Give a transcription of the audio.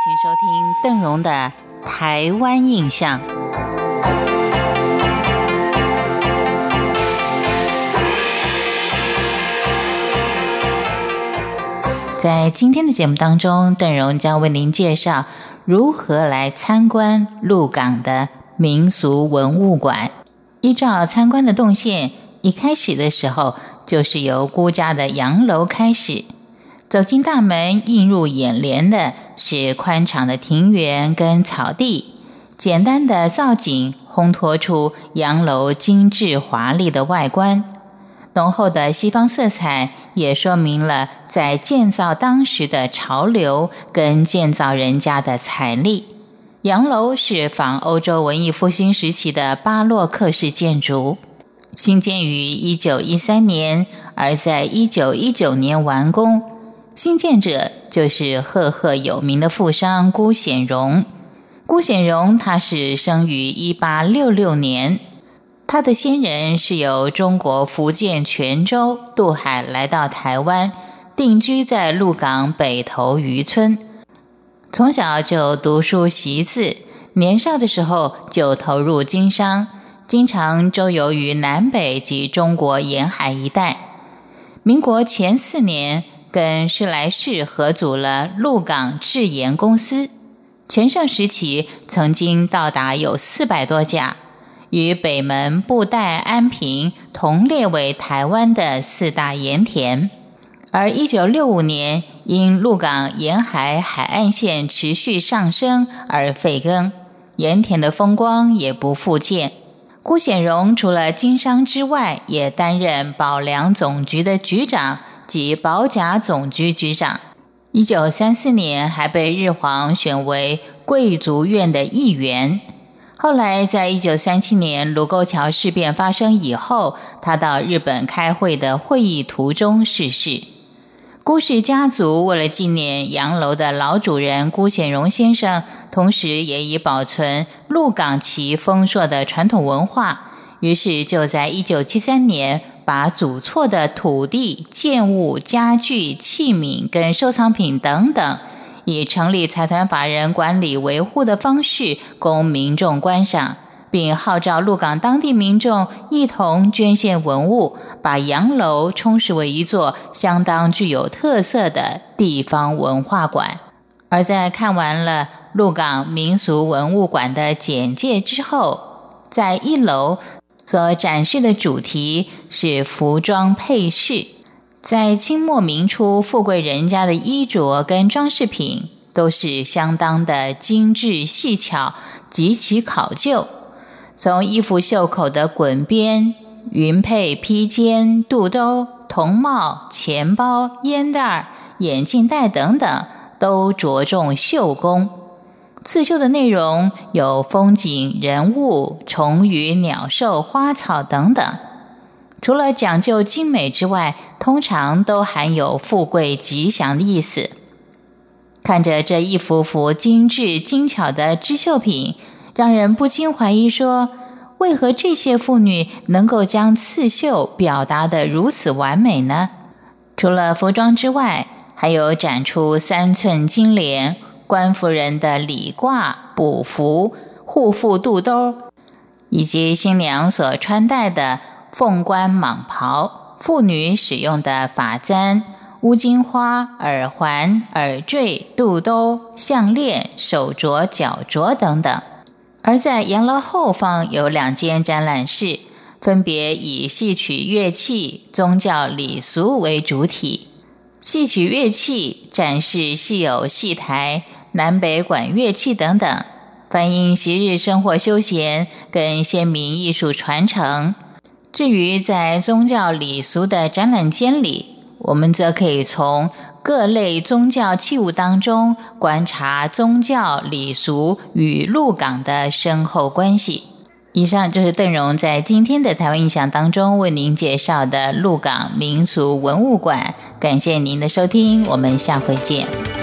请收听邓荣的《台湾印象》。在今天的节目当中，邓荣将为您介绍如何来参观鹿港的民俗文物馆。依照参观的动线，一开始的时候就是由孤家的洋楼开始。走进大门，映入眼帘的是宽敞的庭园跟草地，简单的造景烘托出洋楼精致华丽的外观。浓厚的西方色彩也说明了在建造当时的潮流跟建造人家的财力。洋楼是仿欧洲文艺复兴时期的巴洛克式建筑，兴建于一九一三年，而在一九一九年完工。新建者就是赫赫有名的富商辜显荣。辜显荣他是生于一八六六年，他的先人是由中国福建泉州渡海来到台湾，定居在鹿港北头渔村。从小就读书习字，年少的时候就投入经商，经常周游于南北及中国沿海一带。民国前四年。跟施来世合组了鹿港制盐公司，全盛时期曾经到达有四百多家，与北门、布袋、安平同列为台湾的四大盐田。而一九六五年，因鹿港沿海海岸线持续上升而废耕，盐田的风光也不复见。辜显荣除了经商之外，也担任保粮总局的局长。及保甲总局局长，一九三四年还被日皇选为贵族院的议员。后来，在一九三七年卢沟桥事变发生以后，他到日本开会的会议途中逝世。辜氏家族为了纪念洋楼的老主人辜显荣先生，同时也以保存鹿港旗丰硕的传统文化，于是就在一九七三年。把祖厝的土地、建物、家具、器皿跟收藏品等等，以成立财团法人管理维护的方式供民众观赏，并号召鹿港当地民众一同捐献文物，把洋楼充实为一座相当具有特色的地方文化馆。而在看完了鹿港民俗文物馆的简介之后，在一楼。所展示的主题是服装配饰，在清末明初，富贵人家的衣着跟装饰品都是相当的精致细巧，极其考究。从衣服袖口的滚边、云佩披肩、肚兜、铜帽、钱包、烟袋、眼镜袋等等，都着重绣工。刺绣的内容有风景、人物、虫鱼、鸟兽、花草等等。除了讲究精美之外，通常都含有富贵吉祥的意思。看着这一幅幅精致精巧的织绣品，让人不禁怀疑：说为何这些妇女能够将刺绣表达得如此完美呢？除了服装之外，还有展出三寸金莲。官夫人的礼褂、补服、护妇肚兜，以及新娘所穿戴的凤冠蟒袍，妇女使用的发簪、乌金花、耳环、耳坠、肚兜、项链、手镯、脚镯等等。而在洋楼后方有两间展览室，分别以戏曲乐器、宗教礼俗为主体。戏曲乐器展示戏有戏台。南北管乐器等等，反映昔日生活休闲跟先民艺术传承。至于在宗教礼俗的展览间里，我们则可以从各类宗教器物当中观察宗教礼俗与鹿港的深厚关系。以上就是邓荣在今天的台湾印象当中为您介绍的鹿港民俗文物馆。感谢您的收听，我们下回见。